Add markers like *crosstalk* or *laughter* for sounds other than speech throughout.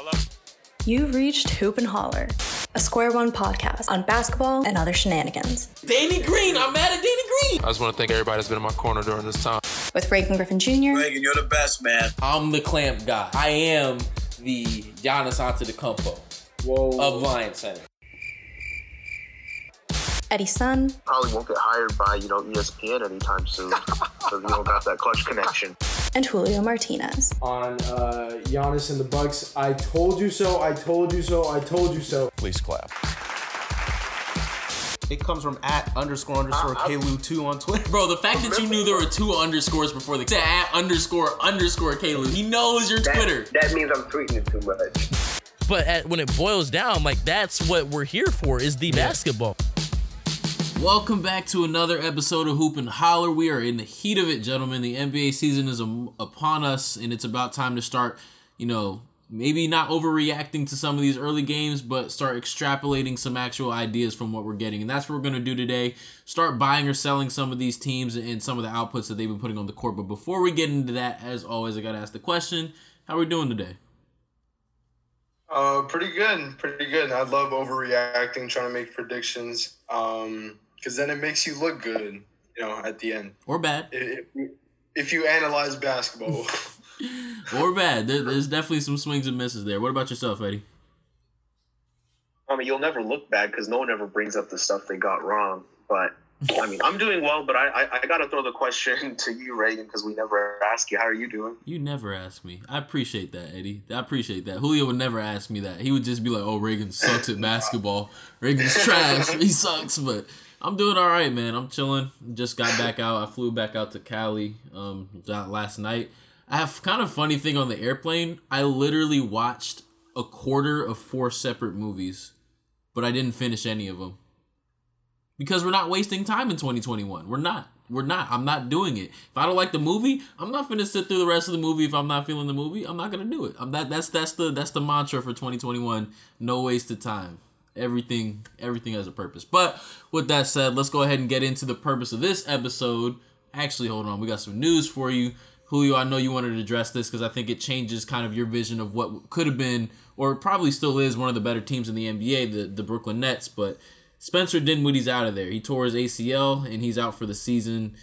Hello? You've reached Hoop and Holler, a Square One podcast on basketball and other shenanigans. Danny Green, I'm mad at Danny Green. I just want to thank everybody that's been in my corner during this time. With Reagan Griffin Jr., Reagan, you're the best, man. I'm the clamp guy. I am the Giannis Antetokounmpo Whoa. of Lions Center. Eddie Sun, probably won't get hired by you know ESPN anytime soon because we don't got that clutch connection. And Julio Martinez. on uh, Giannis and the Bucks. I told you so. I told you so. I told you so. Please clap. It comes from at underscore underscore Kalu2 on Twitter. Bro, the fact that you knew there were two underscores before the to at underscore underscore Caleb. He knows your Twitter. That means I'm tweeting it too much. But at, when it boils down, like that's what we're here for is the basketball. Welcome back to another episode of Hoop and Holler. We are in the heat of it, gentlemen. The NBA season is um, upon us, and it's about time to start, you know, maybe not overreacting to some of these early games, but start extrapolating some actual ideas from what we're getting. And that's what we're going to do today. Start buying or selling some of these teams and some of the outputs that they've been putting on the court. But before we get into that, as always, I got to ask the question how are we doing today? Uh, pretty good, pretty good. I love overreacting, trying to make predictions, um, because then it makes you look good, you know, at the end. Or bad? If, if you analyze basketball, *laughs* *laughs* Or bad? There, there's definitely some swings and misses there. What about yourself, Eddie? I mean, you'll never look bad because no one ever brings up the stuff they got wrong. But I mean, I'm doing well, but I I, I got to throw the question *laughs* to you, Reagan, because we never ask you how are you doing. You never ask me. I appreciate that, Eddie. I appreciate that. Julio would never ask me that. He would just be like, "Oh, Reagan sucks at basketball. Reagan's trash. He sucks." But I'm doing all right, man. I'm chilling. Just got back out. I flew back out to Cali um last night. I have kind of funny thing on the airplane. I literally watched a quarter of four separate movies, but I didn't finish any of them because we're not wasting time in 2021. We're not. We're not. I'm not doing it. If I don't like the movie, I'm not gonna sit through the rest of the movie. If I'm not feeling the movie, I'm not gonna do it. I'm that. That's that's the that's the mantra for 2021. No wasted time. Everything everything has a purpose. But with that said, let's go ahead and get into the purpose of this episode. Actually, hold on. We got some news for you. Julio, I know you wanted to address this because I think it changes kind of your vision of what could have been, or probably still is, one of the better teams in the NBA, the, the Brooklyn Nets. But Spencer Dinwiddie's out of there. He tore his ACL and he's out for the season.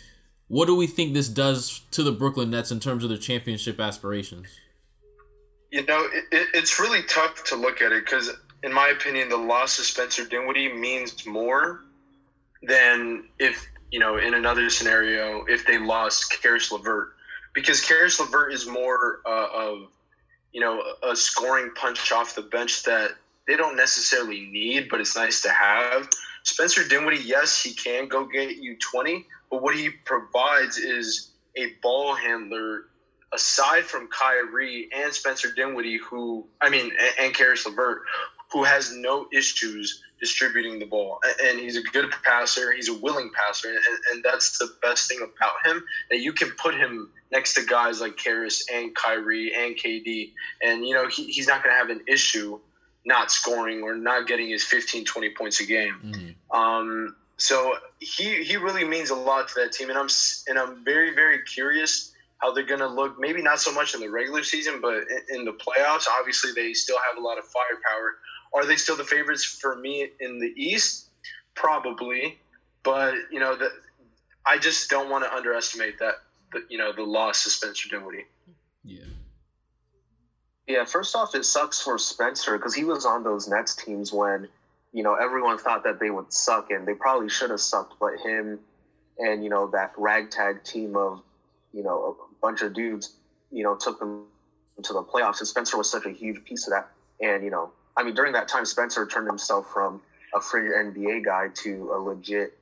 What do we think this does to the Brooklyn Nets in terms of their championship aspirations? you know, it, it, it's really tough to look at it because, in my opinion, the loss of Spencer Dinwiddie means more than if you know, in another scenario, if they lost Caris LeVert, because Caris LeVert is more uh, of you know a scoring punch off the bench that they don't necessarily need, but it's nice to have. Spencer Dinwiddie, yes, he can go get you 20, but what he provides is a ball handler aside from Kyrie and Spencer Dinwiddie, who, I mean, and, and Caris LeVert, who has no issues distributing the ball. And he's a good passer, he's a willing passer, and, and that's the best thing about him, that you can put him next to guys like Caris and Kyrie and KD, and, you know, he, he's not going to have an issue not scoring or not getting his 15, 20 points a game. Um, so he he really means a lot to that team, and I'm and I'm very very curious how they're going to look. Maybe not so much in the regular season, but in, in the playoffs. Obviously, they still have a lot of firepower. Are they still the favorites for me in the East? Probably, but you know the, I just don't want to underestimate that. The, you know the loss of Spencer Dinwiddie. Yeah. Yeah, first off, it sucks for Spencer because he was on those Nets teams when, you know, everyone thought that they would suck and they probably should have sucked, but him and, you know, that ragtag team of, you know, a bunch of dudes, you know, took them to the playoffs. And Spencer was such a huge piece of that. And, you know, I mean, during that time, Spencer turned himself from a fringe NBA guy to a legit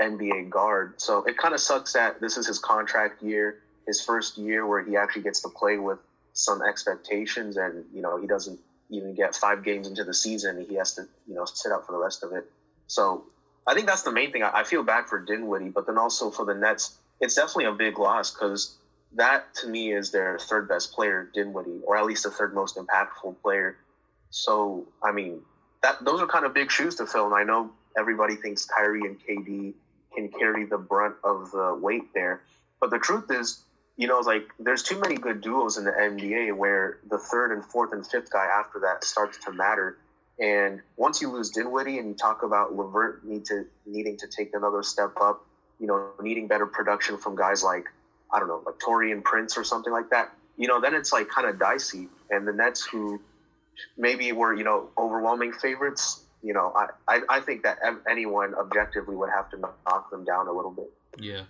NBA guard. So it kind of sucks that this is his contract year, his first year where he actually gets to play with some expectations and you know he doesn't even get five games into the season. He has to you know sit out for the rest of it. So i think that's the main thing. I feel bad for dinwiddie but then also for the nets it's definitely a big loss because that to me is their third best player dinwiddie or at least the third most impactful player so i mean that those are kind of big shoes to fill and i know everybody thinks kyrie and kd can carry the brunt of the weight there but the truth is you know, like there's too many good duos in the NBA where the third and fourth and fifth guy after that starts to matter. And once you lose Dinwiddie and you talk about Levert need to needing to take another step up, you know, needing better production from guys like I don't know, like Taurean Prince or something like that, you know, then it's like kind of dicey. And the Nets who maybe were, you know, overwhelming favorites, you know, I, I, I think that anyone objectively would have to knock them down a little bit. Yeah.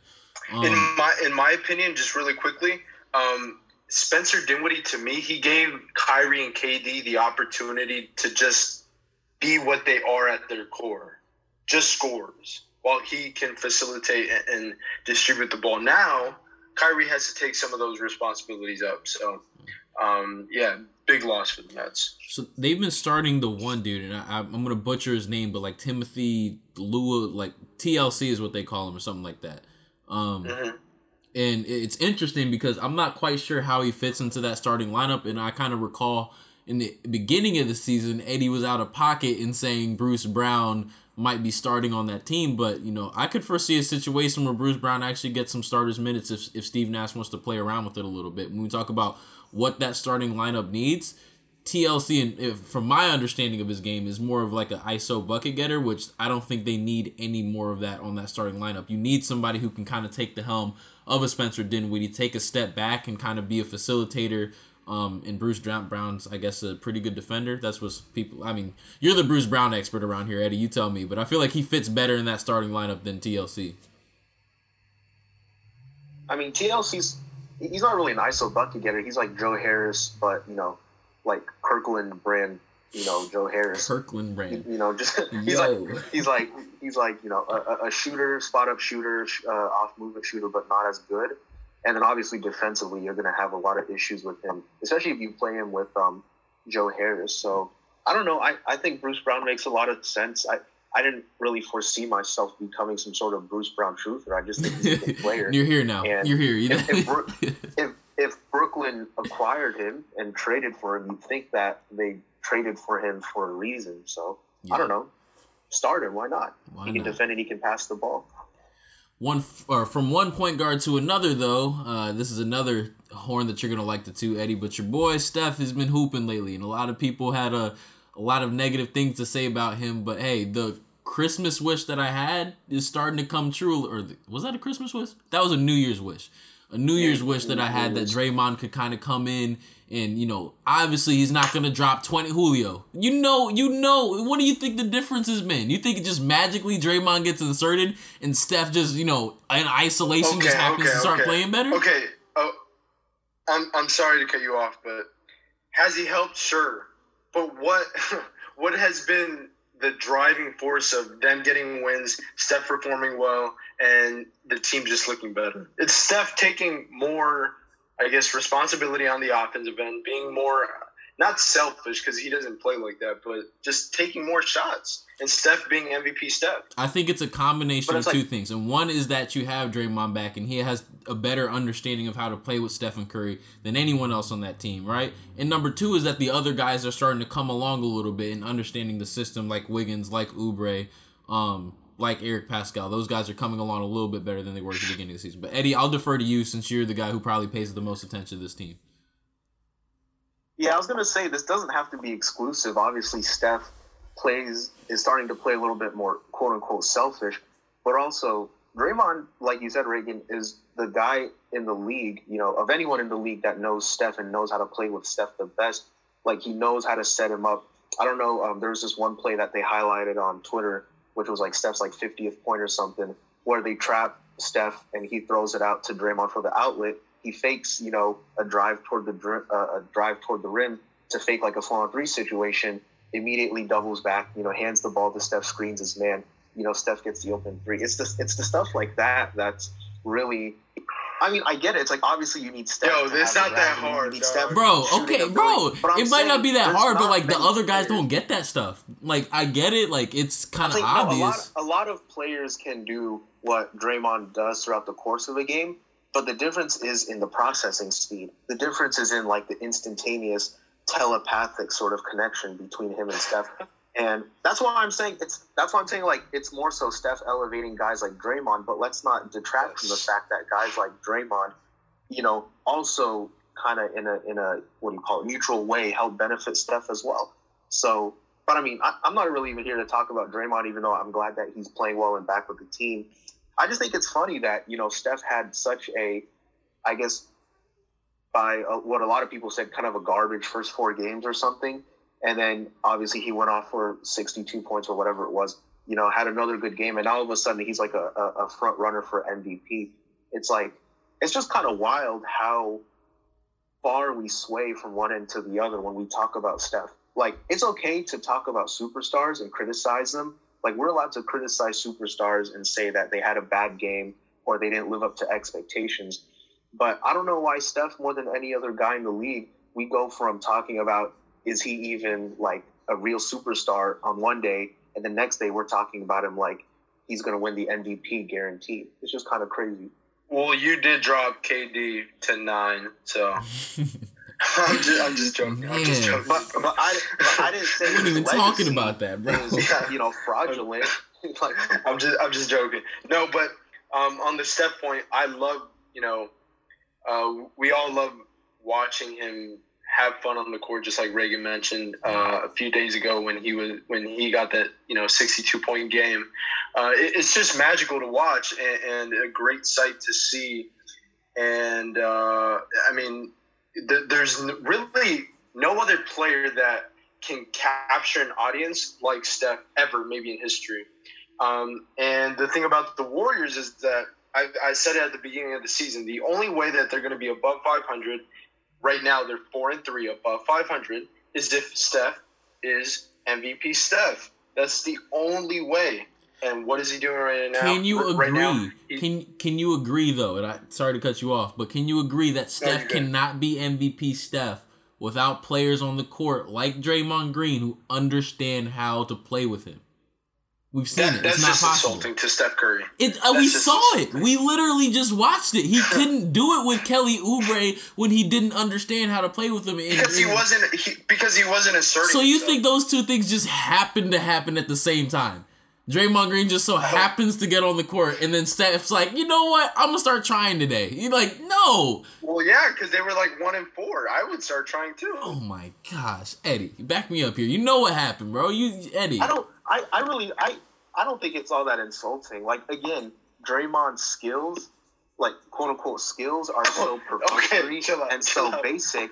Um, in my in my opinion, just really quickly, um, Spencer Dinwiddie to me, he gave Kyrie and KD the opportunity to just be what they are at their core, just scores, while he can facilitate and, and distribute the ball. Now, Kyrie has to take some of those responsibilities up. So, um, yeah, big loss for the Nets. So they've been starting the one dude, and I, am gonna butcher his name, but like Timothy Lua, like TLC is what they call him, or something like that. Um, mm-hmm. And it's interesting because I'm not quite sure how he fits into that starting lineup. And I kind of recall in the beginning of the season, Eddie was out of pocket in saying Bruce Brown might be starting on that team. But, you know, I could foresee a situation where Bruce Brown actually gets some starters minutes if, if Steve Nash wants to play around with it a little bit. When we talk about what that starting lineup needs, TLC, and if, from my understanding of his game, is more of like an ISO bucket getter, which I don't think they need any more of that on that starting lineup. You need somebody who can kind of take the helm of a Spencer Dinwiddie, take a step back, and kind of be a facilitator. Um, and Bruce Brown's, I guess, a pretty good defender. That's what people. I mean, you're the Bruce Brown expert around here, Eddie. You tell me, but I feel like he fits better in that starting lineup than TLC. I mean, TLC's he's not really an ISO bucket getter. He's like Joe Harris, but you know, like Kirkland brand, you know, Joe Harris. Kirkland brand. You know, just *laughs* he's Yo. like he's like he's like you know a, a shooter, spot up shooter, uh, off movement shooter, but not as good. And then obviously defensively, you're going to have a lot of issues with him, especially if you play him with um, Joe Harris. So I don't know. I, I think Bruce Brown makes a lot of sense. I, I didn't really foresee myself becoming some sort of Bruce Brown truther. I just think he's a good *laughs* player. You're here now. And You're here. You if, if, *laughs* if, if Brooklyn acquired him and traded for him, you'd think that they traded for him for a reason. So yeah. I don't know. Start him. Why not? Why he can not? defend and he can pass the ball. One or from one point guard to another though. Uh, this is another horn that you're gonna like the two Eddie, but your boy Steph has been hooping lately, and a lot of people had a a lot of negative things to say about him. But hey, the Christmas wish that I had is starting to come true. Or was that a Christmas wish? That was a New Year's wish a New Year's wish that I had that Draymond could kind of come in and you know obviously he's not gonna drop 20 Julio. You know, you know, what do you think the difference has been? You think it just magically Draymond gets inserted and Steph just you know in isolation okay, just happens okay, to start okay. playing better? Okay, oh, I'm I'm sorry to cut you off, but has he helped? Sure, but what *laughs* what has been the driving force of them getting wins, Steph performing well, and the team just looking better. It's Steph taking more, I guess, responsibility on the offensive end, being more not selfish because he doesn't play like that, but just taking more shots and Steph being MVP Steph. I think it's a combination of two things. And one is that you have Draymond back and he has a better understanding of how to play with Stephen Curry than anyone else on that team, right? And number two is that the other guys are starting to come along a little bit and understanding the system like Wiggins, like Oubre, um, like Eric Paschall. Those guys are coming along a little bit better than they were at the beginning of the season. But Eddie, I'll defer to you since you're the guy who probably pays the most attention to this team. Yeah, I was gonna say this doesn't have to be exclusive. Obviously, Steph plays is starting to play a little bit more quote unquote selfish, but also Draymond, like you said, Reagan, is the guy in the league, you know, of anyone in the league that knows Steph and knows how to play with Steph the best. Like he knows how to set him up. I don't know. Um, there was this one play that they highlighted on Twitter, which was like Steph's like 50th point or something, where they trap Steph and he throws it out to Draymond for the outlet, he fakes, you know, a drive toward the uh, a drive toward the rim to fake like a four on three situation. Immediately doubles back, you know, hands the ball to Steph, screens his man. You know, Steph gets the open three. It's the it's the stuff like that that's really. I mean, I get it. It's like obviously you need Steph. Yo, it's not that hard, bro. Okay, bro. It might not be that hard, but like the other guys players. don't get that stuff. Like I get it. Like it's kind of obvious. No, a, lot, a lot of players can do what Draymond does throughout the course of a game but the difference is in the processing speed. The difference is in like the instantaneous telepathic sort of connection between him and Steph. And that's why I'm saying it's that's why I'm saying like it's more so Steph elevating guys like Draymond, but let's not detract from the fact that guys like Draymond you know, also kind of in a in a what do you call it neutral way help benefit Steph as well. So, but I mean, I, I'm not really even here to talk about Draymond, even though I'm glad that he's playing well and back with the team. I just think it's funny that you know Steph had such a, I guess, by uh, what a lot of people said, kind of a garbage first four games or something, and then obviously he went off for 62 points or whatever it was. You know, had another good game, and all of a sudden he's like a, a, a front runner for MVP. It's like it's just kind of wild how far we sway from one end to the other when we talk about Steph. Like, it's okay to talk about superstars and criticize them. Like, we're allowed to criticize superstars and say that they had a bad game or they didn't live up to expectations. But I don't know why Steph, more than any other guy in the league, we go from talking about is he even like a real superstar on one day, and the next day we're talking about him like he's going to win the MVP guaranteed. It's just kind of crazy. Well, you did drop KD to nine, so *laughs* *laughs* I'm just, I'm just joking. I'm just joking. But, but I, but I didn't say *laughs* We weren't even his talking about that, bro. *laughs* is, you know, fraudulent. like, I'm just I'm just joking. No, but um, on the step point, I love you know, uh, we all love watching him have fun on the court, just like Reagan mentioned uh, a few days ago when he was when he got that you know 62 point game. Uh, it, it's just magical to watch and, and a great sight to see. And uh, I mean, th- there's really no other player that can capture an audience like Steph ever, maybe in history. Um, and the thing about the Warriors is that I, I said it at the beginning of the season. The only way that they're going to be above 500 right now, they're four and three above 500, is if Steph is MVP Steph. That's the only way. And what is he doing right now? Can you agree? now, he- can Can you agree though? And I sorry to cut you off, but can you agree that Steph cannot be MVP Steph without players on the court like Draymond Green who understand how to play with him? We've seen that- it. that's It's not just possible. insulting to Steph Curry. It, uh, we saw it. We literally just watched it. He *laughs* couldn't do it with Kelly Oubre when he didn't understand how to play with him. And, because he wasn't he, because he wasn't asserting. So you himself. think those two things just happen to happen at the same time? Draymond Green just so oh. happens to get on the court, and then Steph's like, you know what? I'm gonna start trying today. You're like, no. Well, yeah, because they were like one and four. I would start trying too. Oh my gosh, Eddie, back me up here. You know what happened, bro? You, Eddie. I don't. I, I really. I. I don't think it's all that insulting. Like again, Draymond's skills, like quote unquote skills, are so *laughs* perfunctory out, and so out. basic.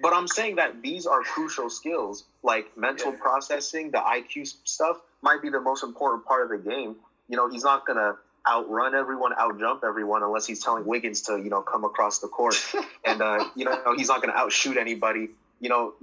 But I'm saying that these are crucial skills, like mental Yeah. processing, the IQ stuff might be the most important part of the game. You know, he's not gonna outrun everyone, outjump everyone, unless he's telling Wiggins to, you know, come across the court. *laughs* and uh, you know, he's not gonna outshoot anybody. You know,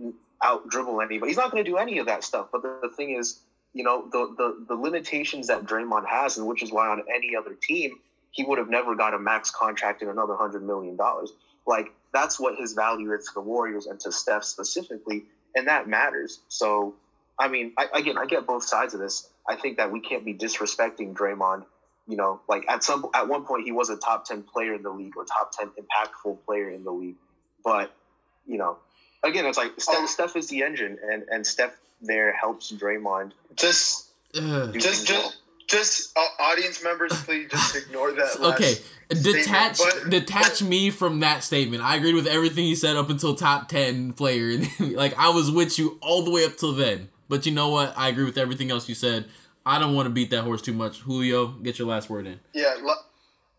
out dribble anybody. He's not gonna do any of that stuff. But the, the thing is, you know, the, the the limitations that Draymond has, and which is why on any other team he would have never got a max contract and another hundred million dollars. Like that's what his value is to the Warriors and to Steph specifically, and that matters. So, I mean, I, again, I get both sides of this. I think that we can't be disrespecting Draymond. You know, like at some at one point he was a top ten player in the league or top ten impactful player in the league, but you know, again, it's like Steph, Oh. Steph is the engine, and and Steph there helps Draymond. Just, Ugh. do just, well. just, just, uh, audience members, please just *laughs* ignore that. Okay, detach statement. But- detach me from that statement. I agreed with everything you said up until top ten player, and *laughs* like I was with you all the way up till then. But you know what? I agree with everything else you said. I don't want to beat that horse too much. Julio, get your last word in. Yeah.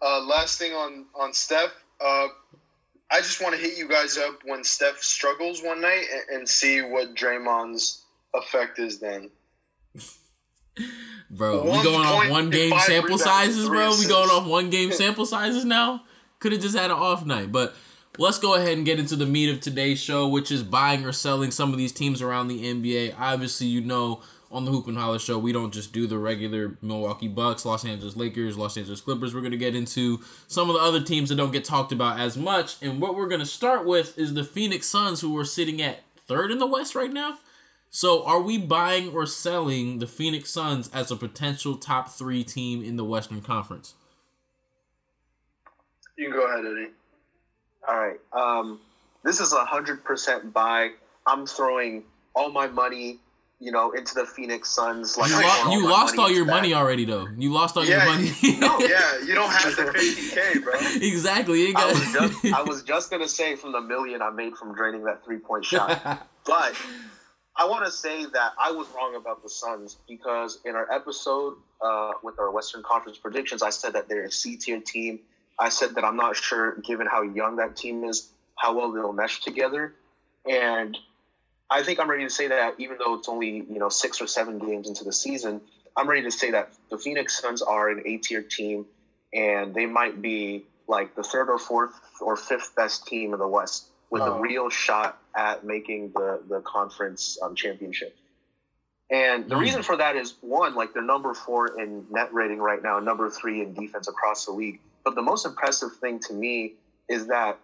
Uh, last thing on on Steph. Uh, I just want to hit you guys up when Steph struggles one night and, and see what Draymond's effect is then. *laughs* Bro, we going off one game sample sizes, bro. We going off one game sample sizes now. Could have just had an off night, but let's go ahead and get into the meat of today's show, which is buying or selling some of these teams around the NBA. Obviously, you know, on the Hoop and Holler show, we don't just do the regular Milwaukee Bucks, Los Angeles Lakers, Los Angeles Clippers. We're gonna get into some of the other teams that don't get talked about as much. And what we're gonna start with is the Phoenix Suns, who are sitting at third in the West right now. So, are we buying or selling the Phoenix Suns as a potential top three team in the Western Conference? You can go ahead, Eddie. All right. Um, this is a hundred percent buy. I'm throwing all my money, you know, into the Phoenix Suns. Like You, lo- you my lost all your that. money already, though. You lost all Yeah, your money. no, *laughs* yeah, you don't have the 50k, bro. *laughs* exactly. You I was just I *laughs* was just gonna say from the million I made from draining that three point shot. But I want to say that I was wrong about the Suns because in our episode uh, with our Western Conference predictions, I said that they're a C tier team. I said that I'm not sure, given how young that team is, how well they'll mesh together. And I think I'm ready to say that even though it's only you know six or seven games into the season, I'm ready to say that the Phoenix Suns are an A tier team, and they might be like the third or fourth or fifth best team in the West with a Oh. real shot at making the the conference um, championship. And the Mm. reason for that is one, like they're number four in net rating right now, number three in defense across the league. But the most impressive thing to me is that,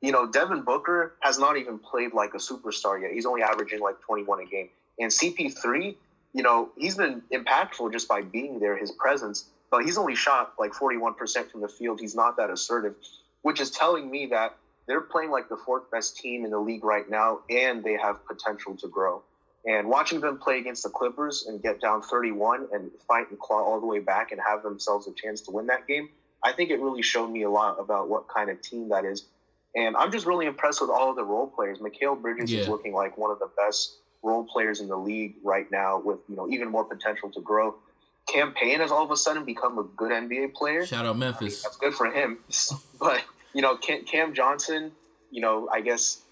you know, Devin Booker has not even played like a superstar yet. He's only averaging like 21 a game. And CP3, you know, he's been impactful just by being there, his presence, but he's only shot like 41% from the field. He's not that assertive, which is telling me that they're playing like the fourth best team in the league right now, and they have potential to grow. And watching them play against the Clippers and get down 31 and fight and claw all the way back and have themselves a chance to win that game, I think it really showed me a lot about what kind of team that is. And I'm just really impressed with all of the role players. Mikal Bridges is looking like one of the best role players in the league right now with, you know, even more potential to grow. Cam Payne has all of a sudden become a good NBA player. Shout out Memphis. That's good for him. *laughs* But, you know, Cam, Cam Johnson, you know, I guess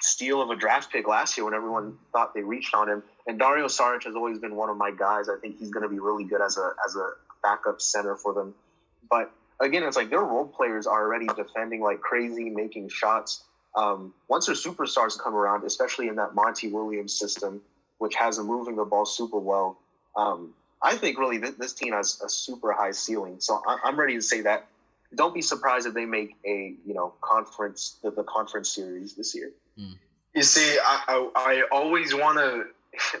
steal of a draft pick last year when everyone thought they reached on him. And Dario Saric has always been one of my guys. I think he's going to be really good as a as a backup center for them. But again, it's like their role players are already defending like crazy, making shots. Um, once their superstars come around, especially in that Monty Williams system, which has them moving the ball super well, um, I think really th- this team has a super high ceiling. So I- I'm ready to say that. Don't be surprised if they make a you know conference the, the conference series this year. You see, I I, I always want to. *laughs*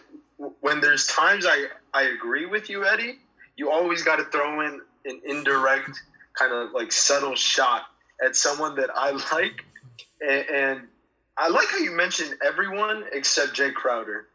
When there's times I I agree with you, Eddie. You always got to throw in an indirect kind of like subtle shot at someone that I like, and, and I like how you mentioned everyone except Jae Crowder.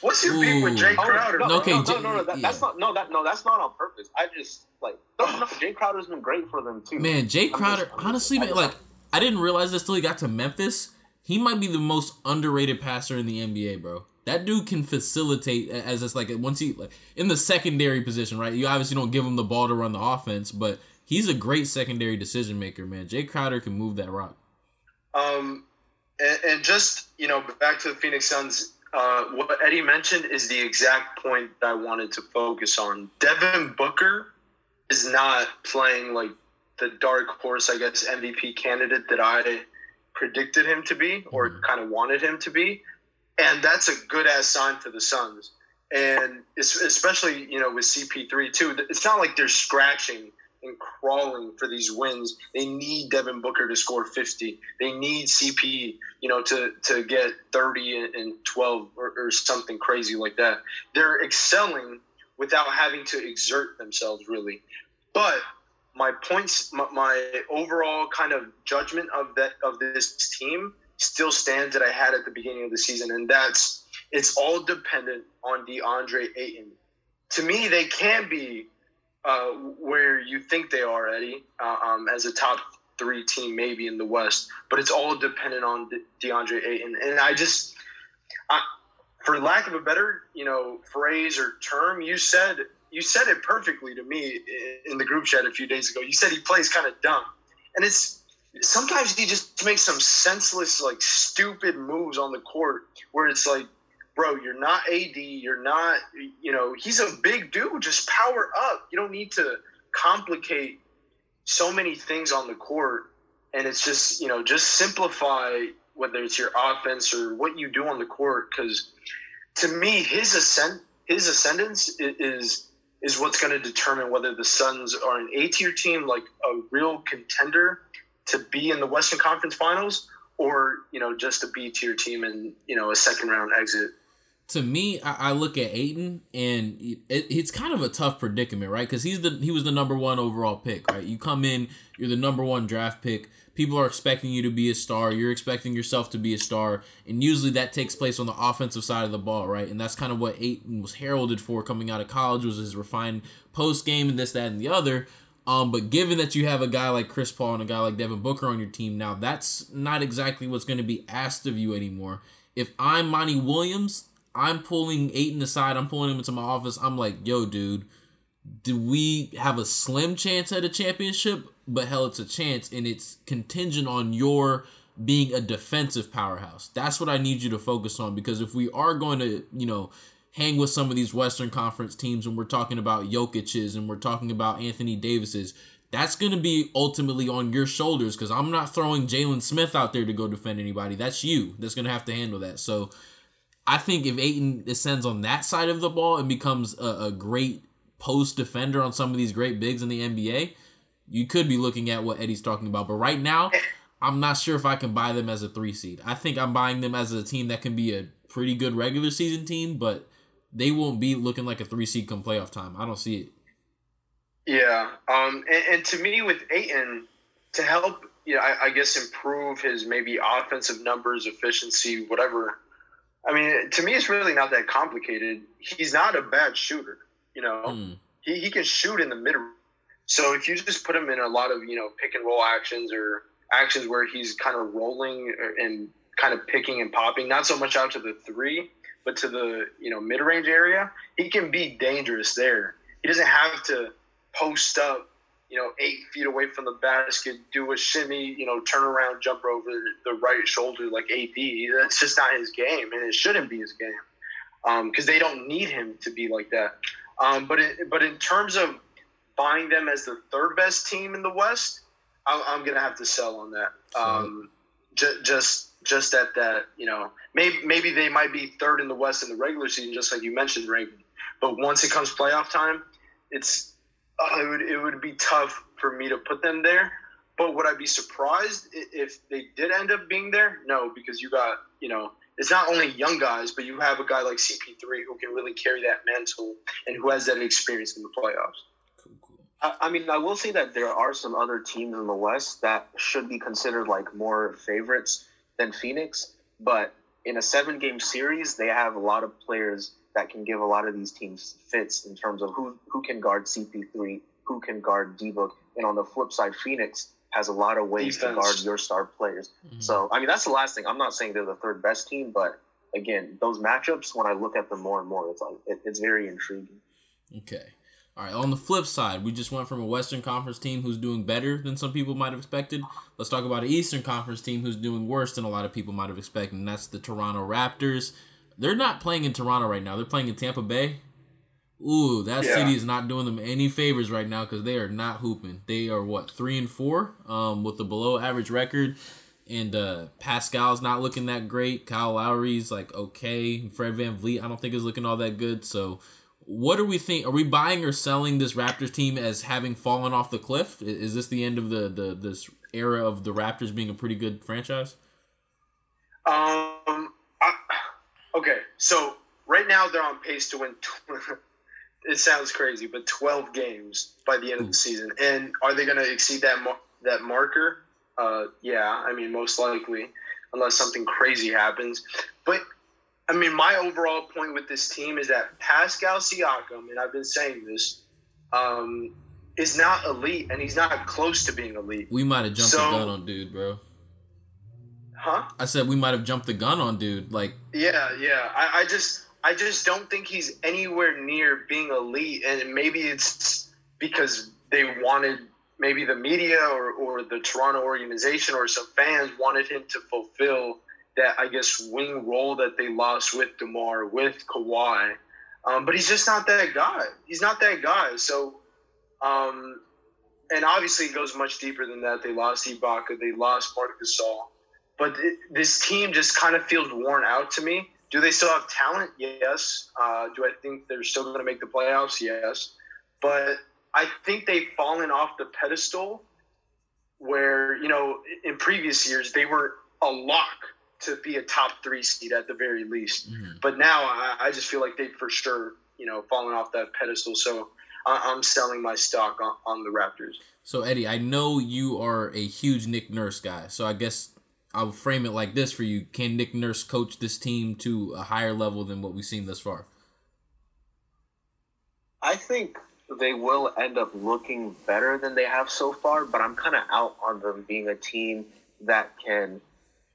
What's your beef with Jay Ooh. Crowder? no, Okay, no, Jay- no, no, no, that, that's not no that no that's not on purpose. I just like no, no, Jae Crowder's been great for them too. Man, Jae Crowder, just- honestly, man, like I didn't realize this till he got to Memphis. He might be the most underrated passer in the NBA, bro. That dude can facilitate as it's like once he like in the secondary position, right? You obviously don't give him the ball to run the offense, but he's a great secondary decision maker, man. Jae Crowder can move that rock. Um, and, and just you know, back to the Phoenix Suns. Uh, what Eddie mentioned is the exact point that I wanted to focus on. Devin Booker is not playing like the dark horse, I guess, MVP candidate that I predicted him to be or Mhm. kind of wanted him to be, and that's a good ass sign for the Suns. And es- especially you know with CP3 too, it's not like they're scratching and crawling for these wins. They need Devin Booker to score 50. They need CP, you know, to to get 30 and- and 12 or, or something crazy like that. They're excelling without having to exert themselves really. But my points, my, my overall kind of judgment of that of this team still stands that I had at the beginning of the season, and that's it's all dependent on DeAndre Ayton. To me, they can be uh, where you think they are, Eddie, uh, um, as a top three team maybe in the West, but it's all dependent on De- DeAndre Ayton. And I just, I, for lack of a better, you know, phrase or term, you said you said it perfectly to me in the group chat a few days ago. You said he plays kind of dumb, and it's sometimes he just makes some senseless, like stupid moves on the court where it's like bro, you're not AD, you're not, you know, he's a big dude. Just power up. You don't need to complicate so many things on the court. And it's just, you know, just simplify whether it's your offense or what you do on the court. Because to me, his ascent, his ascendance is is what's going to determine whether the Suns are an A tier team, like a real contender to be in the Western Conference Finals, or you know, just a B tier team and you know a second round exit. To me, I, I look at Ayton, and it, it's kind of a tough predicament, right? Because he's the he was the number one overall pick, right? You come in, you're the number one draft pick. People are expecting you to be a star. You're expecting yourself to be a star, and usually that takes place on the offensive side of the ball, right? And that's kind of what Ayton was heralded for coming out of college was his refined post game and this, that, and the other. Um, but given that you have a guy like Chris Paul and a guy like Devin Booker on your team now, that's not exactly what's going to be asked of you anymore. If I'm Monty Williams, I'm pulling Ayton aside. I'm pulling him into my office. I'm like, yo, dude, do we have a slim chance at a championship? But hell, it's a chance, and it's contingent on your being a defensive powerhouse. That's what I need you to focus on because if we are going to, you know, hang with some of these Western Conference teams and we're talking about Jokic's and we're talking about Anthony Davis's, that's going to be ultimately on your shoulders because I'm not throwing Jalen Smith out there to go defend anybody. That's you that's going to have to handle that. So I think if Ayton ascends on that side of the ball and becomes a, a great post defender on some of these great bigs in the NBA, you could be looking at what Eddie's talking about. But right now, *laughs* I'm not sure if I can buy them as a three seed. I think I'm buying them as a team that can be a pretty good regular season team, but they won't be looking like a three seed come playoff time. I don't see it. Yeah, um, and, and to me, with Ayton, to help, you know, I, I guess improve his maybe offensive numbers, efficiency, whatever. I mean, to me, it's really not that complicated. He's not a bad shooter. You know, Mm. he, he can shoot in the mid. So if you just put him in a lot of you know pick and roll actions or actions where he's kind of rolling and kind of picking and popping, not so much out to the three, but to the you know mid range area, he can be dangerous there. He doesn't have to post up, you know, eight feet away from the basket, do a shimmy, you know, turn around, jumper over the right shoulder like AD. That's just not his game, and it shouldn't be his game because they don't need him to be like that. Um, but it, but in terms of buying them as the third best team in the West, I'm, I'm gonna have to sell on that. Um, ju- just just at that, you know, maybe maybe they might be third in the West in the regular season, just like you mentioned, Reagan. But once it comes playoff time, it's uh, it would it would be tough for me to put them there. But would I be surprised if they did end up being there? No, because you got you know it's not only young guys, but you have a guy like CP3 who can really carry that mantle and who has that experience in the playoffs. Cool, cool. I, I mean, I will say that there are some other teams in the West that should be considered like more favorites than Phoenix. But in a seven game series, they have a lot of players that can give a lot of these teams fits in terms of who, who can guard CP3, who can guard D Book. And on the flip side, Phoenix has a lot of ways to guard your star players. Mhm. So, I mean, that's the last thing. I'm not saying they're the third best team, but again, those matchups, when I look at them more and more, it's like it, it's very intriguing. Okay. All right. On the flip side, we just went from a Western Conference team who's doing better than some people might have expected. Let's talk about an Eastern Conference team who's doing worse than a lot of people might have expected, and that's the Toronto Raptors. They're not playing in Toronto right now. They're playing in Tampa Bay. Ooh, that Yeah. city is not doing them any favors right now because they are not hooping. They are what three and four, um, with a below average record, and uh, Pascal's not looking that great. Kyle Lowry's like okay. Fred VanVleet, I don't think is looking all that good. So, what are we think? Are we buying or selling this Raptors team as having fallen off the cliff? Is this the end of the the this era of the Raptors being a pretty good franchise? Um, I, okay, so right now they're on pace to win. *laughs* It sounds crazy, but twelve games by the end of the season. And are they going to exceed that mar- that marker? Uh, yeah, I mean most likely, unless something crazy happens. But I mean, my overall point with this team is that Pascal Siakam, and I've been saying this, um, is not elite, and he's not close to being elite. We might have jumped So- the gun on dude, bro. Huh? I said we might have jumped the gun on dude. Like Yeah, yeah. I, I just I just don't think he's anywhere near being elite and maybe it's because they wanted maybe the media or, or the Toronto organization or some fans wanted him to fulfill that I guess wing role that they lost with DeMar, with Kawhi. Um, but he's just not that guy. He's not that guy. So um, and obviously it goes much deeper than that. They lost Ibaka, they lost Mark Gasol but it, this team just kind of feels worn out to me. Do they still have talent? Yes. Uh, do I think they're still going to make the playoffs? Yes. But I think they've fallen off the pedestal where, you know, in previous years, they were a lock to be a top three seed at the very least. Mhm. But now I, I just feel like they've for sure, you know, fallen off that pedestal. So I, I'm selling my stock on, on the Raptors. So Eddie, I know you are a huge Nick Nurse guy, so I guess I'll frame it like this for you: Can Nick Nurse coach this team to a higher level than what we've seen thus far? I think they will end up looking better than they have so far, but I'm kind of out on them being a team that can,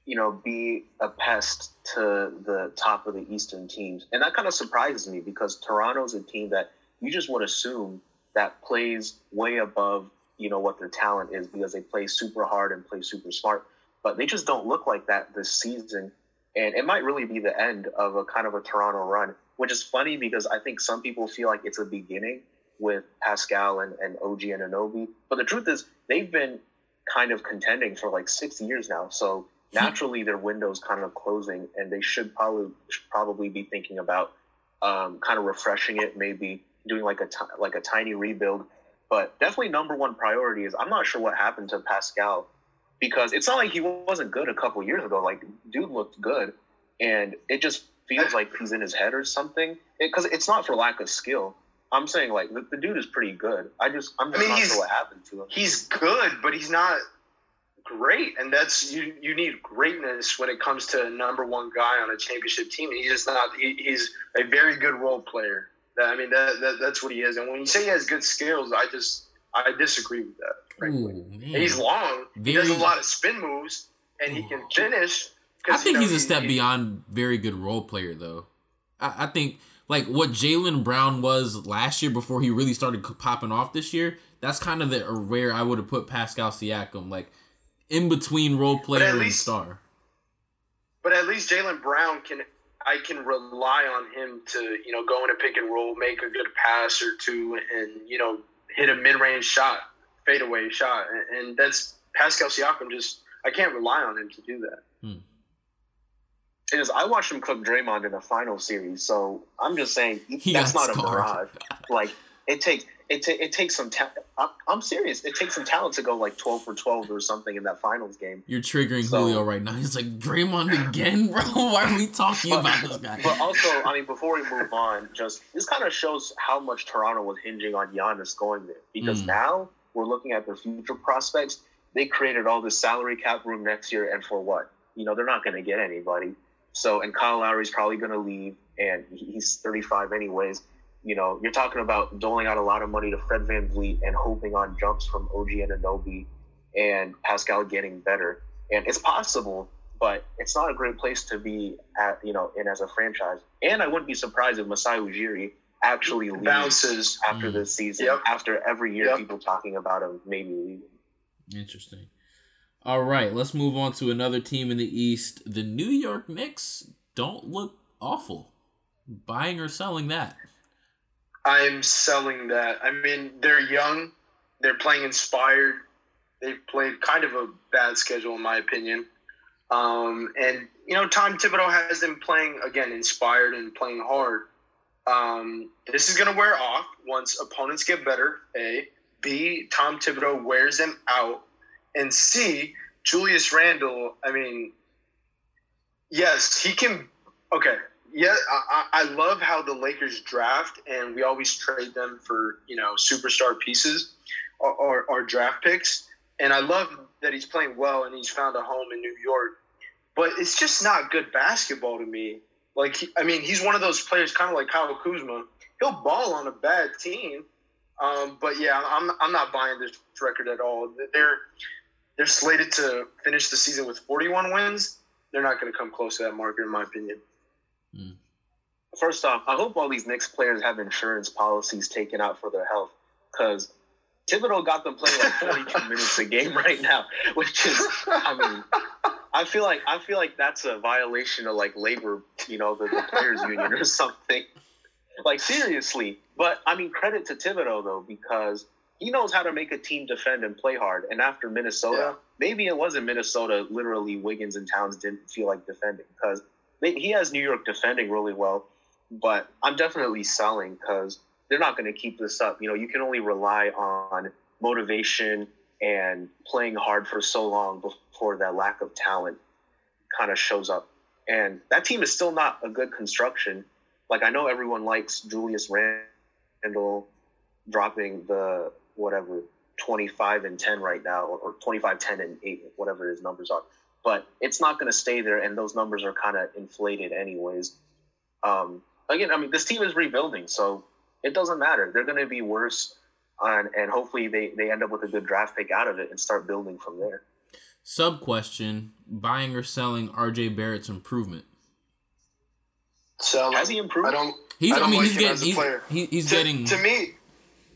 you know, be a pest to the top of the Eastern teams. And that kind of surprises me because Toronto's a team that you just would assume that plays way above, you know, what their talent is because they play super hard and play super smart. But they just don't look like that this season. And it might really be the end of a kind of a Toronto run, which is funny because I think some people feel like it's a beginning with Pascal and, and OG Anunoby. But the truth is, they've been kind of contending for like six years now. So naturally, their window's kind of closing, and they should probably should probably be thinking about um, kind of refreshing it, maybe doing like a like a tiny rebuild. But definitely, number one priority is I'm not sure what happened to Pascal because it's not like he wasn't good a couple years ago. Like, dude looked good, and it just feels like he's in his head or something. Because it's not for lack of skill. I'm saying like the, the dude is pretty good. I just I'm just I mean, not he's- sure what happened to him. He's good, but he's not great. And that's you. You need greatness when it comes to a number one guy on a championship team. He's just not. He, he's a very good role player. That- I mean, that, that that's what he is. And when you say he has good skills, I just I disagree with that. frankly. Ooh, he's long. he does a lot of spin moves, and he can finish. I think you know, he's a step he- beyond very good role player, though. I, I think like what Jaylen Brown was last year before he really started popping off this year. That's kind of the where I would have put Pascal Siakam, like in between role player and star. but at least Jaylen Brown can I can rely on him to you know go in a pick and roll, make a good pass or two, and you know hit a mid range shot, fadeaway shot, and, and that's Pascal Siakam. Just I can't rely on him to do that. It is. I watched him cook Draymond in the final series, so I'm just saying *laughs* that's not a mirage. Like it takes it ta- it takes some talent. I'm serious. It takes some talent to go like 12 for 12 or something in that finals game. You're triggering So- Julio right now. He's like Draymond again, bro. *laughs* Why are we talking about this guy? But also, I mean, before we move on, just this kind of shows how much Toronto was hinging on Giannis going there. Because Mm. now we're looking at their future prospects. They created all this salary cap room next year, and for what? You know, they're not going to get anybody. So, and Kyle Lowry's probably going to leave, and he's 35 anyways. You know, you're talking about doling out a lot of money to Fred VanVleet and hoping on jumps from OG Anunoby and Pascal getting better. And it's possible, but it's not a great place to be at, you know, in as a franchise. And I wouldn't be surprised if Masai Ujiri actually Bounces. after Mm. this season. Yep. After every year, Yep. people talking about him maybe leaving. Interesting. All right, let's move on to another team in the East. The New York Knicks don't look awful. Buying or selling that? I'm selling that. I mean, they're young. They're playing inspired. They've played kind of a bad schedule, in my opinion. Um, and, you know, Tom Thibodeau has them playing, again, inspired and playing hard. Um, this is going to wear off once opponents get better, A. B, Tom Thibodeau wears them out. And C, Julius Randle, I mean, yes, he can. Okay, yeah, I, I love how the Lakers draft, and we always trade them for you know superstar pieces or, or, or draft picks. And I love that he's playing well and he's found a home in New York. But it's just not good basketball to me. Like, I mean, he's one of those players, kind of like Kyle Kuzma. He'll ball on a bad team, um, but yeah, I'm I'm not buying this record at all. They're they're slated to finish the season with 41 wins. They're not going to come close to that marker, in my opinion. Mm. First off, I hope all these Knicks players have insurance policies taken out for their health because Thibodeau got them playing like 42 *laughs* minutes a game right now, which is, I mean, I feel like I feel like that's a violation of like labor, you know, the, the players union or something. Like seriously, but I mean, credit to Thibodeau though because he knows how to make a team defend and play hard. And after Minnesota, Yeah. maybe it wasn't Minnesota. Literally, Wiggins and Towns didn't feel like defending because he has New York defending really well. But I'm definitely selling because they're not going to keep this up. You know, you can only rely on motivation and playing hard for so long before that lack of talent kind of shows up. And that team is still not a good construction. Like I know everyone likes Julius Randle dropping the whatever 25 and 10 right now or, or 25 10 and 8 whatever his numbers are but it's not going to stay there and those numbers are kind of inflated anyways um, again i mean this team is rebuilding so it doesn't matter they're going to be worse on, and hopefully they, they end up with a good draft pick out of it and start building from there Sub question: Buying or selling RJ Barrett's improvement? So has he improved I don't. He's. I I, don't mean, like he's getting. He's, he, he's to, getting. to me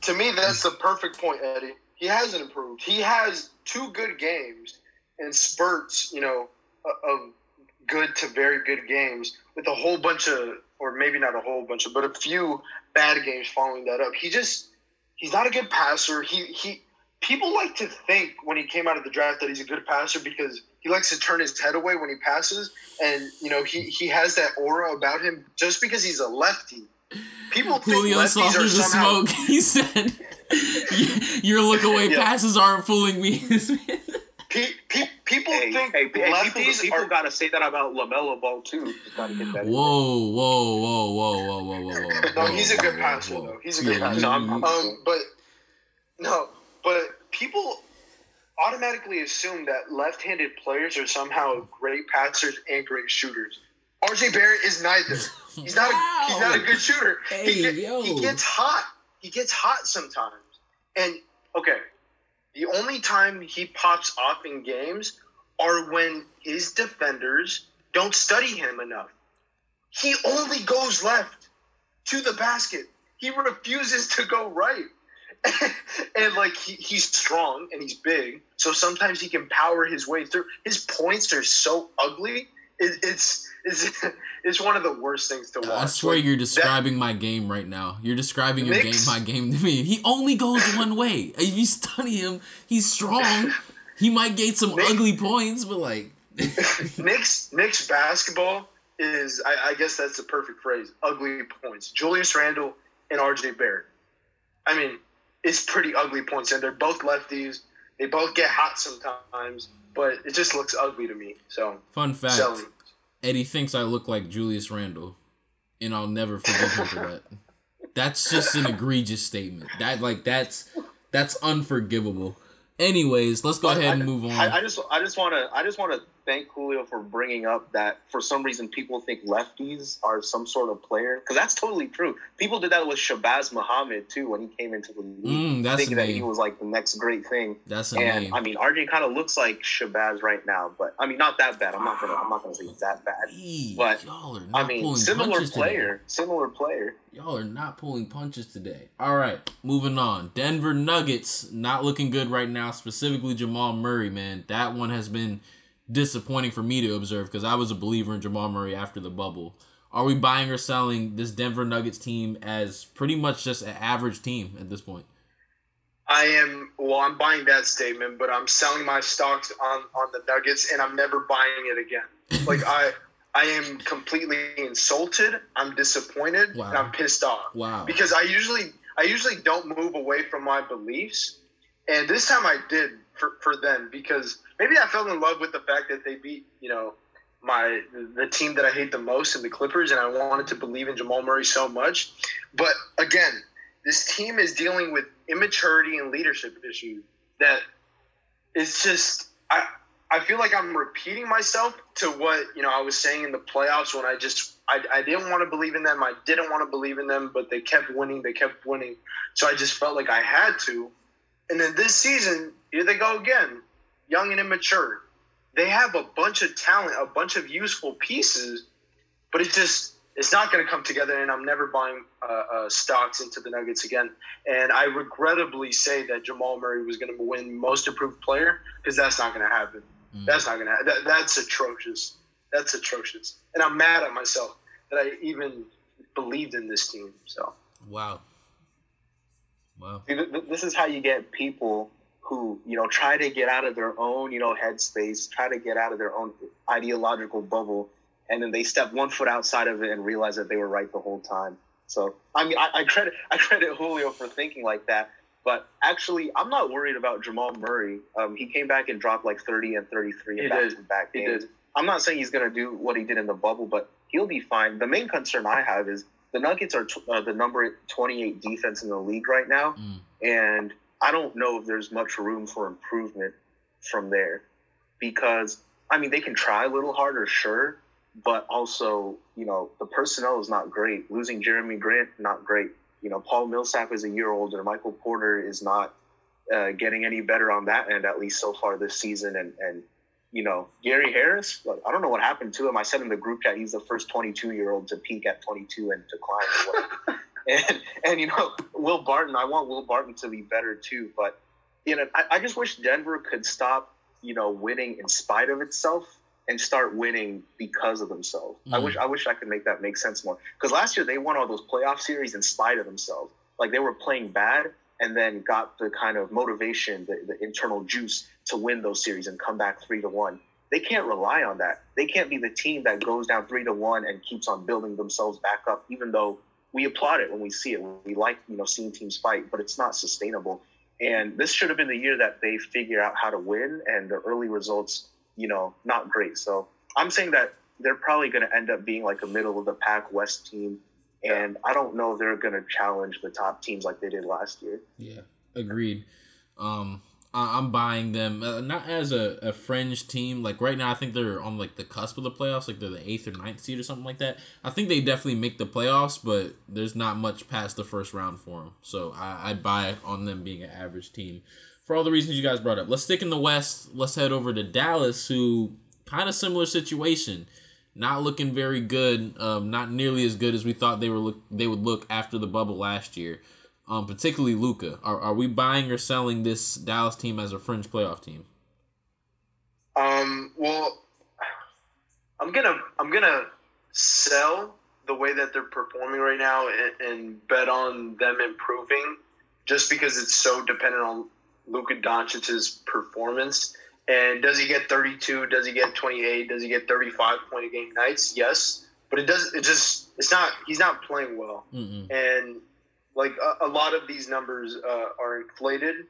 to me that's the perfect point eddie he hasn't improved he has two good games and spurts you know of good to very good games with a whole bunch of or maybe not a whole bunch of but a few bad games following that up he just he's not a good passer he he people like to think when he came out of the draft that he's a good passer because he likes to turn his head away when he passes and you know he he has that aura about him just because he's a lefty people think Julio lefties are the somehow smoke. *laughs* He said, *laughs* "Your look away Yeah. passes aren't fooling me." *laughs* Pe- pe- people hey, think hey, hey, lefties people, people are. got to say that about LaMelo Ball too. Just gotta get that in there. whoa, whoa, whoa, whoa, whoa, whoa, whoa, whoa. *laughs* No, whoa, he's a good whoa, passer whoa. though. He's a good Yeah, passer. you- you- Um, but no, but people automatically assume that left-handed players are somehow great passers and great shooters. RJ Barrett is neither. *laughs* He's not. A, he's not a good shooter. Hey, he, get- yo. he gets hot. He gets hot sometimes. And okay, the only time he pops off in games are when his defenders don't study him enough. He only goes left to the basket. He refuses to go right. *laughs* and like he, he's strong and he's big, so sometimes he can power his way through. His points are so ugly. It, it's it's *laughs* it's one of the worst things to watch. I swear Like, you're that- describing my game right now. You're describing your Knicks- game, my game to me. He only goes one way. If you study him, he's strong. He might get some Knicks- ugly points, but like, *laughs* Knicks Knicks basketball is I, I guess that's the perfect phrase. Ugly points. Julius Randle and RJ Barrett. I mean, it's pretty ugly points, and they're both lefties. They both get hot sometimes, but it just looks ugly to me. So fun fact. Eddie thinks I look like Julius Randle, and I'll never forgive him for that. *laughs* That's just an egregious statement. That like that's that's unforgivable. Anyways, let's go ahead and move on. I, I just I just want to I just want to thank Julio for bringing up that for some reason people think lefties are some sort of player because that's totally true. People did that with Shabazz Muhammad too when he came into the league, Mm, that's thinking that he was like the next great thing. That's And name. I mean, RJ kind of looks like Shabazz right now, but I mean, not that bad. I'm not gonna I'm not gonna say it's that bad. Eee, but, y'all are not I mean, pulling similar punches today. player, similar player. Y'all are not pulling punches today. All right, moving on. Denver Nuggets not looking good right now. Specifically, Jamal Murray. Man, that one has been disappointing for me to observe because I was a believer in Jamal Murray after the bubble. Are we buying or selling this Denver Nuggets team as pretty much just an average team at this point? I am well. I'm buying that statement, but I'm selling my stocks on on the Nuggets, and I'm never buying it again. *laughs* Like I, I am completely insulted. I'm disappointed, and Wow. I'm pissed off. Wow. because I usually I usually don't move away from my beliefs, and this time I did for, for them because maybe I fell in love with the fact that they beat you know my the team that I hate the most in the Clippers, and I wanted to believe in Jamal Murray so much. But again, this team is dealing with immaturity and leadership issues that it's just I I feel like I'm repeating myself to what you know I was saying in the playoffs when I just I, I didn't want to believe in them. I didn't want to believe in them but they kept winning they kept winning. So I just felt like I had to. And then this season here they go again young and immature they have a bunch of talent a bunch of useful pieces but it just it's not going to come together and I'm never buying uh, uh, stocks into the Nuggets again and I regrettably say that Jamal Murray was going to win Most Improved Player because that's not going to happen. Mm. That's not going to. That, that's atrocious. That's atrocious. And I'm mad at myself that I even believed in this team. So Wow. Wow. See, th- th- This is how you get people who you know try to get out of their own you know headspace, try to get out of their own ideological bubble, and then they step one foot outside of it and realize that they were right the whole time. So I mean, I, I credit *laughs* I credit Julio for thinking like that. But actually, I'm not worried about Jamal Murray. Um, he came back and dropped like 30 and 33 in back-to-back games. I'm not saying he's going to do what he did in the bubble, but he'll be fine. The main concern I have is the Nuggets are t- uh, the number 28 defense in the league right now, Mm. and I don't know if there's much room for improvement from there because I mean they can try a little harder, sure, but also you know the personnel is not great. Losing Jerami Grant, not great. You know Paul Millsap is a year older. Michael Porter is not uh, getting any better on that end, at least so far this season, and and you know, Gary Harris, like, I don't know what happened to him. I said in the group chat he's the first 22 year old to peak at 22 and decline. *laughs* and and you know, Will Barton, I want Will Barton to be better too. But you know, I, I just wish Denver could stop, you know, winning in spite of itself and start winning because of themselves. I Mm. wish I wish I could make that make sense more. Because last year they won all those playoff series in spite of themselves. Like they were playing bad and then got the kind of motivation, the, the internal juice to win those series and come back three to one. They can't rely on that. They can't be the team that goes down three to one and keeps on building themselves back up, even though we applaud it when we see it. We like, you know, seeing teams fight, but it's not sustainable. And this should have been the year that they figure out how to win and the early results, you know, not great. So I'm saying that they're probably going to end up being like a middle of the pack West team. And I don't know if they're going to challenge the top teams like they did last year. Yeah, agreed. Um, I'm buying them uh, not as a, a fringe team. Like right now, I think they're on like the cusp of the playoffs. Like they're the eighth or ninth seed or something like that. I think they definitely make the playoffs, but there's not much past the first round for them. So I, I buy on them being an average team for all the reasons you guys brought up. Let's stick in the West. Let's head over to Dallas, who kind of similar situation. Not looking very good. Um, not nearly as good as we thought they were. Look, they would look after the bubble last year um, particularly Luka. Are, are we buying or selling this Dallas team as a fringe playoff team? Um, well, I'm gonna I'm gonna sell the way that they're performing right now and, and bet on them improving, just because it's so dependent on Luka Doncic's performance. And does he get 32? Does he get 28? Does he get 35 point a game nights? Yes, but it does. It just it's not. He's not playing well, Mm-mm. and like a, a lot of these numbers uh, are inflated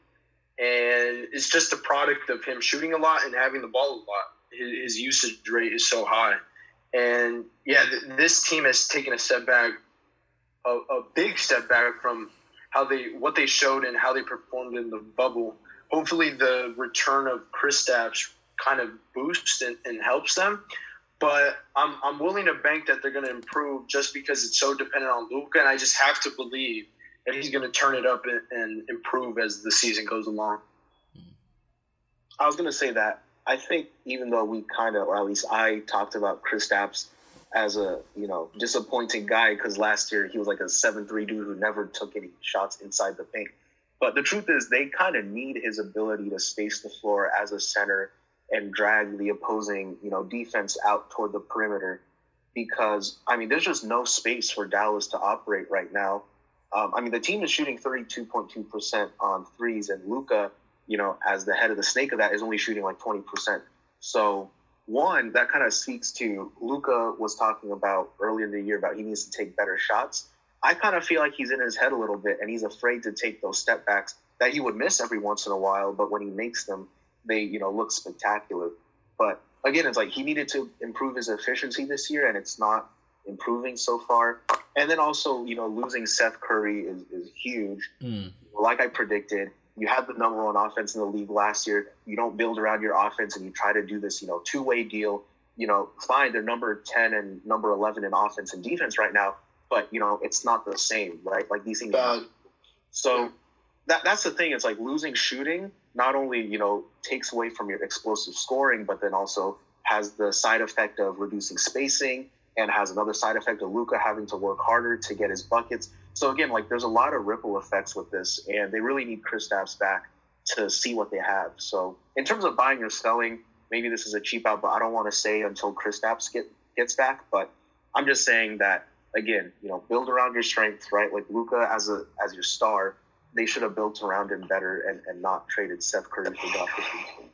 and it's just a product of him shooting a lot and having the ball a lot. His, his usage rate is so high, and yeah, th- this team has taken a step back, a, a big step back from how they what they showed and how they performed in the bubble. Hopefully, the return of Kristaps kind of boosts and, and helps them. But I'm, I'm willing to bank that they're going to improve just because it's so dependent on Luka, and I just have to believe that he's going to turn it up and, and improve as the season goes along. Mm-hmm. I was gonna say that I think even though we kind of, or at least I talked about Kristaps as a you know disappointing guy because last year he was like a seven three dude who never took any shots inside the paint. But the truth is, they kind of need his ability to space the floor as a center and drag the opposing you know defense out toward the perimeter because I mean there's just no space for Dallas to operate right now. Um, I mean the team is shooting 32.2 percent on threes, and Luka you know, as the head of the snake of that, is only shooting like 20%. So, one, that kind of speaks to Luka was talking about earlier in the year about he needs to take better shots. I kind of feel like he's in his head a little bit and he's afraid to take those step backs that he would miss every once in a while, but when he makes them, they, you know, look spectacular. But again, it's like he needed to improve his efficiency this year and it's not improving so far. And then also, you know, losing Seth Curry is, is huge. Mm. Like I predicted, you had the number one offense in the league last year. You don't build around your offense and you try to do this, you know, two way deal. You know, fine, they're number 10 and number 11 in offense and defense right now, but, you know, it's not the same, right? Like these things. Uh, so that, that's the thing. It's like losing shooting not only, you know, takes away from your explosive scoring, but then also has the side effect of reducing spacing and has another side effect of Luka having to work harder to get his buckets. So again, like there's a lot of ripple effects with this, and they really need Kristaps back to see what they have. So in terms of buying or selling, maybe this is a cheap out, but I don't want to say until Kristaps get gets back. But I'm just saying that again, you know, build around your strengths, right? Like Luka as a as your star, they should have built around him better and, and not traded Seth Curry for Richardson.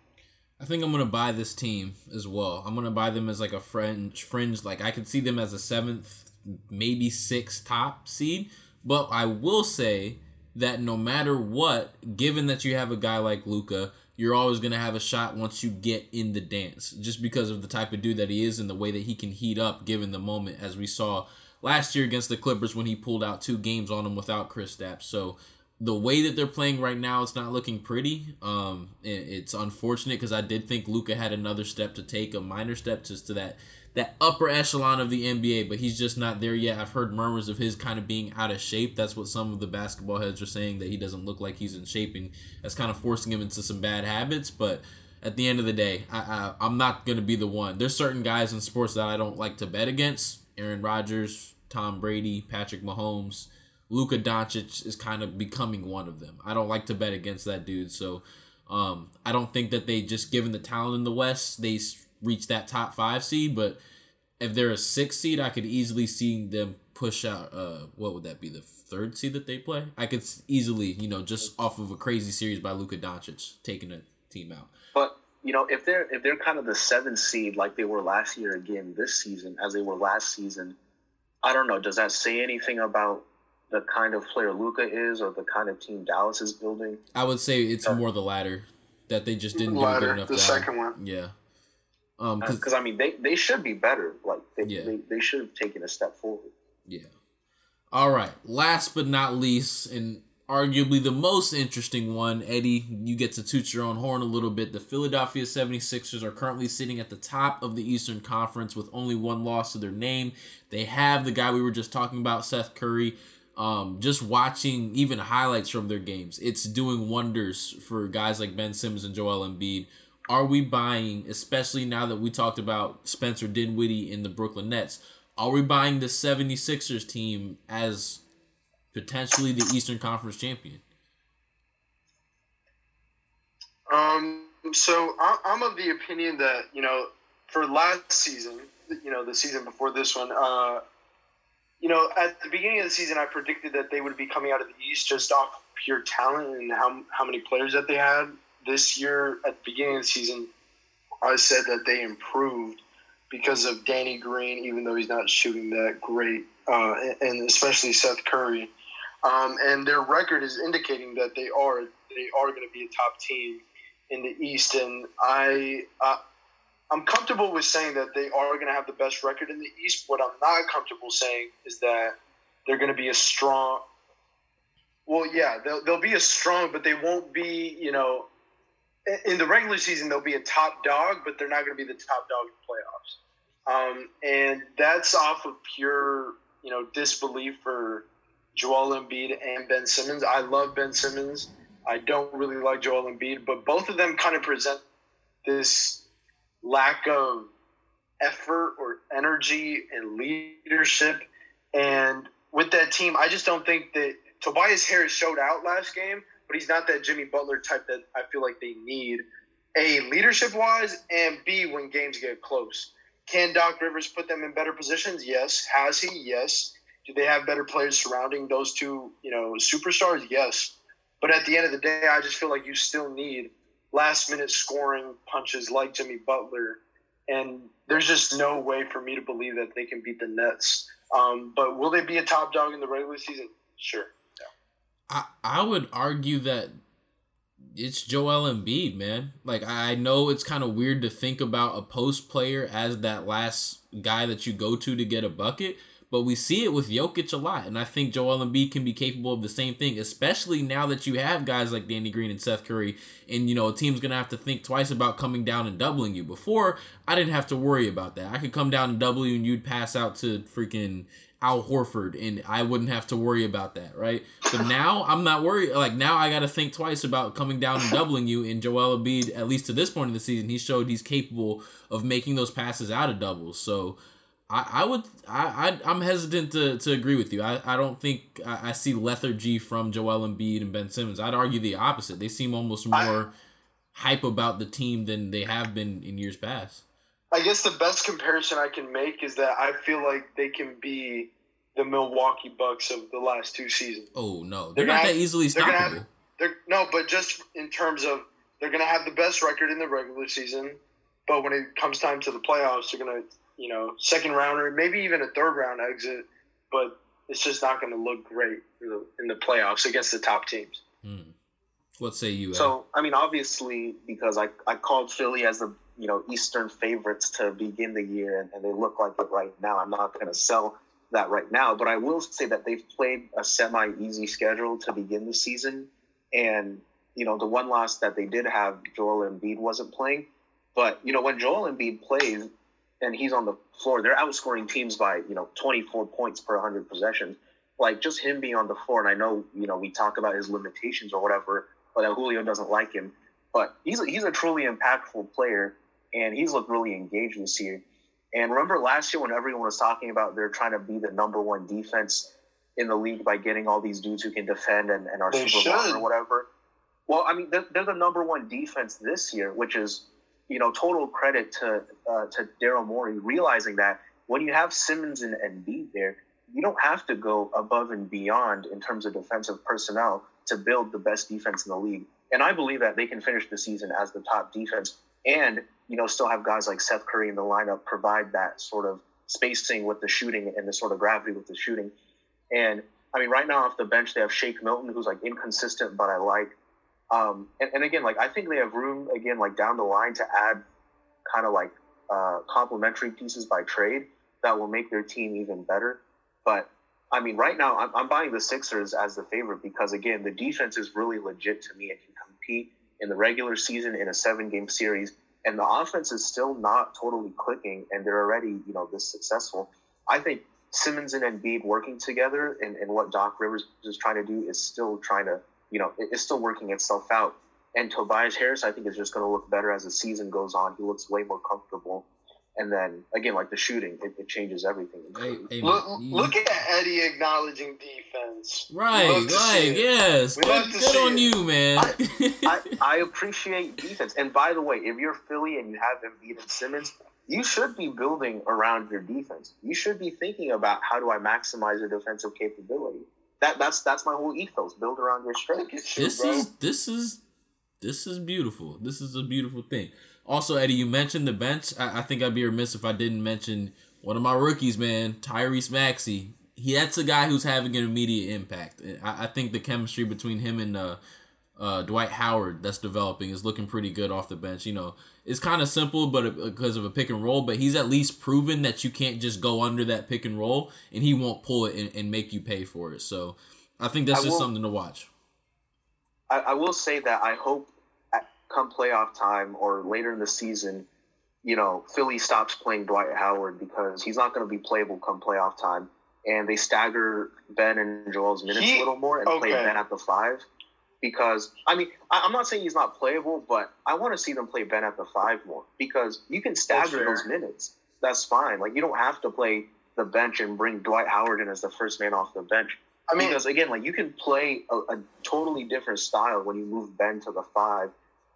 I think I'm gonna buy this team as well. I'm gonna buy them as like a fringe, fringe. Like I could see them as a seventh, maybe sixth top seed. But I will say that no matter what, given that you have a guy like Luka, you're always to have a shot once you get in the dance, just because of the type of dude that he is and the way that he can heat up given the moment, as we saw last year against the Clippers when he pulled out two games on them without Kristaps. So the way that they're playing right now, it's not looking pretty. Um, it's unfortunate because I did think Luka had another step to take, a minor step just to that that upper echelon of the NBA, but he's just not there yet. I've heard murmurs of his kind of being out of shape. That's what some of the basketball heads are saying that he doesn't look like he's in shape, and that's kind of forcing him into some bad habits. But at the end of the day, I, I I'm not gonna be the one. There's certain guys in sports that I don't like to bet against. Aaron Rodgers, Tom Brady, Patrick Mahomes, Luka Doncic is kind of becoming one of them. I don't like to bet against that dude, so um, I don't think that they just given the talent in the West, they reach that top five seed. But if they're a six seed, I could easily see them push out. Uh, what would that be? The third seed that they play? I could easily, you know, just off of a crazy series by Luka Doncic taking a team out. But you know, if they're if they're kind of the seventh seed like they were last year again this season, as they were last season, I don't know. Does that say anything about the kind of player Luka is or the kind of team Dallas is building? I would say it's uh, more the latter that they just didn't ladder, do good enough. The second one, yeah. Um, because uh, I mean, they, they should be better. Like they, yeah. they they should have taken a step forward. Yeah. All right. Last but not least, and arguably the most interesting one, Eddie, you get to toot your own horn a little bit. The Philadelphia 76ers are currently sitting at the top of the Eastern Conference with only one loss to their name. They have the guy we were just talking about, Seth Curry. Um, just watching even highlights from their games, it's doing wonders for guys like Ben Simmons and Joel Embiid are we buying, especially now that we talked about Spencer Dinwiddie in the Brooklyn Nets, are we buying the 76ers team as potentially the Eastern Conference champion? Um, so I'm of the opinion that, you know, for last season, you know, the season before this one, uh, you know, at the beginning of the season, I predicted that they would be coming out of the East just off pure talent and how, how many players that they had this year at the beginning of the season, I said that they improved because of Danny Green, even though he's not shooting that great, uh, and especially Seth Curry. Um, and their record is indicating that they are they are going to be a top team in the East. And I uh, I'm comfortable with saying that they are going to have the best record in the East. What I'm not comfortable saying is that they're going to be a strong. Well, yeah, they'll, they'll be a strong, but they won't be, you know, in the regular season they'll be a top dog, but they're not going to be the top dog in the playoffs. Um, and that's off of pure, you know, disbelief for Joel Embiid and Ben Simmons. I love Ben Simmons. I don't really like Joel Embiid, but both of them kind of present this lack of effort or energy and leadership. And with that team, I just don't think that Tobias Harris showed out last game but he's not that Jimmy Butler type that I feel like they need. A leadership wise, and B when games get close. Can Doc Rivers put them in better positions? Yes. Has he? Yes. Do they have better players surrounding those two, you know, superstars? Yes. But at the end of the day, I just feel like you still need last minute scoring punches like Jimmy Butler. And there's just no way for me to believe that they can beat the Nets. Um, but will they be a top dog in the regular season? Sure. I I would argue that it's Joel Embiid, man. Like I know it's kind of weird to think about a post player as that last guy that you go to to get a bucket, but we see it with Jokic a lot, and I think Joel Embiid can be capable of the same thing, especially now that you have guys like Danny Green and Seth Curry, and you know a team's gonna have to think twice about coming down and doubling you. Before I didn't have to worry about that. I could come down and double you, and you'd pass out to freaking Al Horford, and I wouldn't have to worry about that, right? But now I'm not worried. Like now I got to think twice about coming down and doubling you. And Joel Embiid, at least to this point in the season, he showed he's capable of making those passes out of doubles. So I, I would I, I am hesitant to, to agree with you. I, I don't think I, I see lethargy from Joel Embiid and Ben Simmons. I'd argue the opposite. They seem almost more I, hype about the team than they have been in years past. I guess the best comparison I can make is that I feel like they can be the Milwaukee Bucks of the last two seasons. Oh no, they're, they're not have, that easily stoppable. They're, have, they're no, but just in terms of they're going to have the best record in the regular season, but when it comes time to the playoffs, they're going to you know second round or maybe even a third round exit, but it's just not going to look great in the, in the playoffs against the top teams. Hmm. What say you? So, I mean, obviously, because I, I called Philly as the you know Eastern favorites to begin the year, and, and they look like it right now. I'm not going to sell that right now, but I will say that they've played a semi-easy schedule to begin the season, and you know the one loss that they did have, Joel Embiid wasn't playing, but you know when Joel Embiid plays and he's on the floor, they're outscoring teams by you know 24 points per 100 possessions. Like just him being on the floor, and I know you know we talk about his limitations or whatever, but that Julio doesn't like him. But he's a, he's a truly impactful player, and he's looked really engaged this year. And remember last year when everyone was talking about they're trying to be the number one defense in the league by getting all these dudes who can defend and, and are They super should. or whatever. Well, I mean, they're, they're the number one defense this year, which is, you know, total credit to uh, to Daryl Morey realizing that when you have Simmons and Embiid there, you don't have to go above and beyond in terms of defensive personnel to build the best defense in the league. And I believe that they can finish the season as the top defense and, you know, still have guys like Seth Curry in the lineup provide that sort of spacing with the shooting and the sort of gravity with the shooting. And I mean, right now off the bench, they have Shake Milton, who's like inconsistent, but I like. Um, and, and again, like I think they have room again, like down the line to add kind of like uh, complementary pieces by trade that will make their team even better. But I mean, right now I'm, I'm buying the Sixers as the favorite because again, the defense is really legit to me It can compete in the regular season in a seven game series. And the offense is still not totally clicking, and they're already, you know, this successful. I think Simmons and Embiid working together and, and what Doc Rivers is trying to do is still trying to, you know, it- it's still working itself out. And Tobias Harris, I think, is just going to look better as the season goes on. He looks way more comfortable. And then again, like the shooting, it, it changes everything. Hey, hey, Look, man, you- look at Eddie acknowledging defense. right, Love to see right, yes. We Good, good on it. you, man. I, *laughs* I appreciate defense. And by the way, if you're Philly and you have Embiid and Simmons, you should be building around your defense. You should be thinking about how do I maximize your defensive capability. That that's that's my whole ethos. Build around your strength. this is this is this is beautiful. This is a beautiful thing. Also, Eddie, you mentioned the bench. I, I think I'd be remiss if I didn't mention one of my rookies, man, Tyrese Maxey. He that's a guy who's having an immediate impact. I, I think the chemistry between him and uh, uh, Dwight Howard that's developing is looking pretty good off the bench. You know, it's kind of simple, but because of a pick and roll, but he's at least proven that you can't just go under that pick and roll and he won't pull it and, and make you pay for it. So I think that's I just will- something to watch. I, I will say that I hope at, come playoff time or later in the season, you know, Philly stops playing Dwight Howard because he's not going to be playable come playoff time. And they stagger Ben and Joel's minutes He- a little more and play. Ben at the five. Because, I mean, I, I'm not saying he's not playable, but I want to see them play Ben at the five more because you can stagger those minutes. That's fine. Like, you don't have to play the bench and bring Dwight Howard in as the first man off the bench. I mean, because again, like you can play a, a totally different style when you move Ben to the five,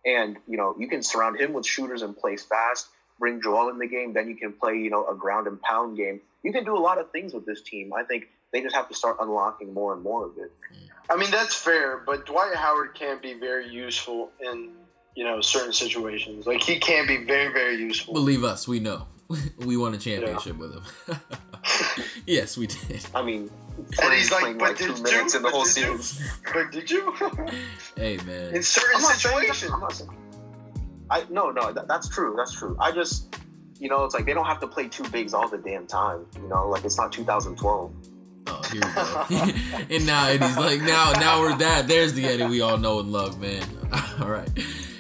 and you know you can surround him with shooters and play fast. Bring Joel in the game, then you can play you know a ground and pound game. You can do a lot of things with this team. I think they just have to start unlocking more and more of it. Hmm. I mean that's fair, but Dwight Howard can be very useful in you know certain situations. Like he can be very very useful. Believe us, we know. *laughs* We won a championship with him. *laughs* *laughs* yes, we did. I mean, And he's like, but like two did minutes you? in the But whole did you? series. But did you? Hey man. in certain I'm not saying situations. I'm not saying- I no no that, that's true that's true. I just you know it's like they don't have to play two bigs all the damn time. You know like it's not 2012. Oh, here we go. *laughs* and now Eddie's like, now, now we're that. There's the Eddie we all know and love, man. *laughs* all right.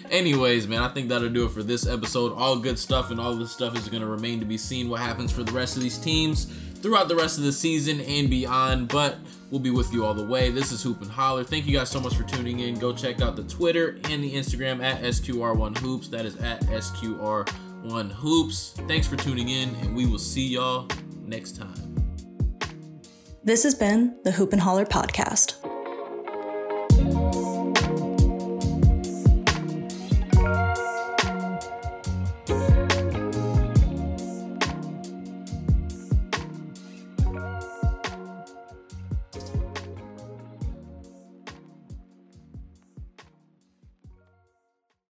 Anyways, man, I think that'll do it for this episode. All good stuff, and all this stuff is going to remain to be seen what happens for the rest of these teams throughout the rest of the season and beyond. But we'll be with you all the way. This is Hoop and Holler. Thank you guys so much for tuning in. Go check out the Twitter and the Instagram at SQR1Hoops. That is at SQR1Hoops. Thanks for tuning in, and we will see y'all next time. This has been the Hoop and Holler podcast.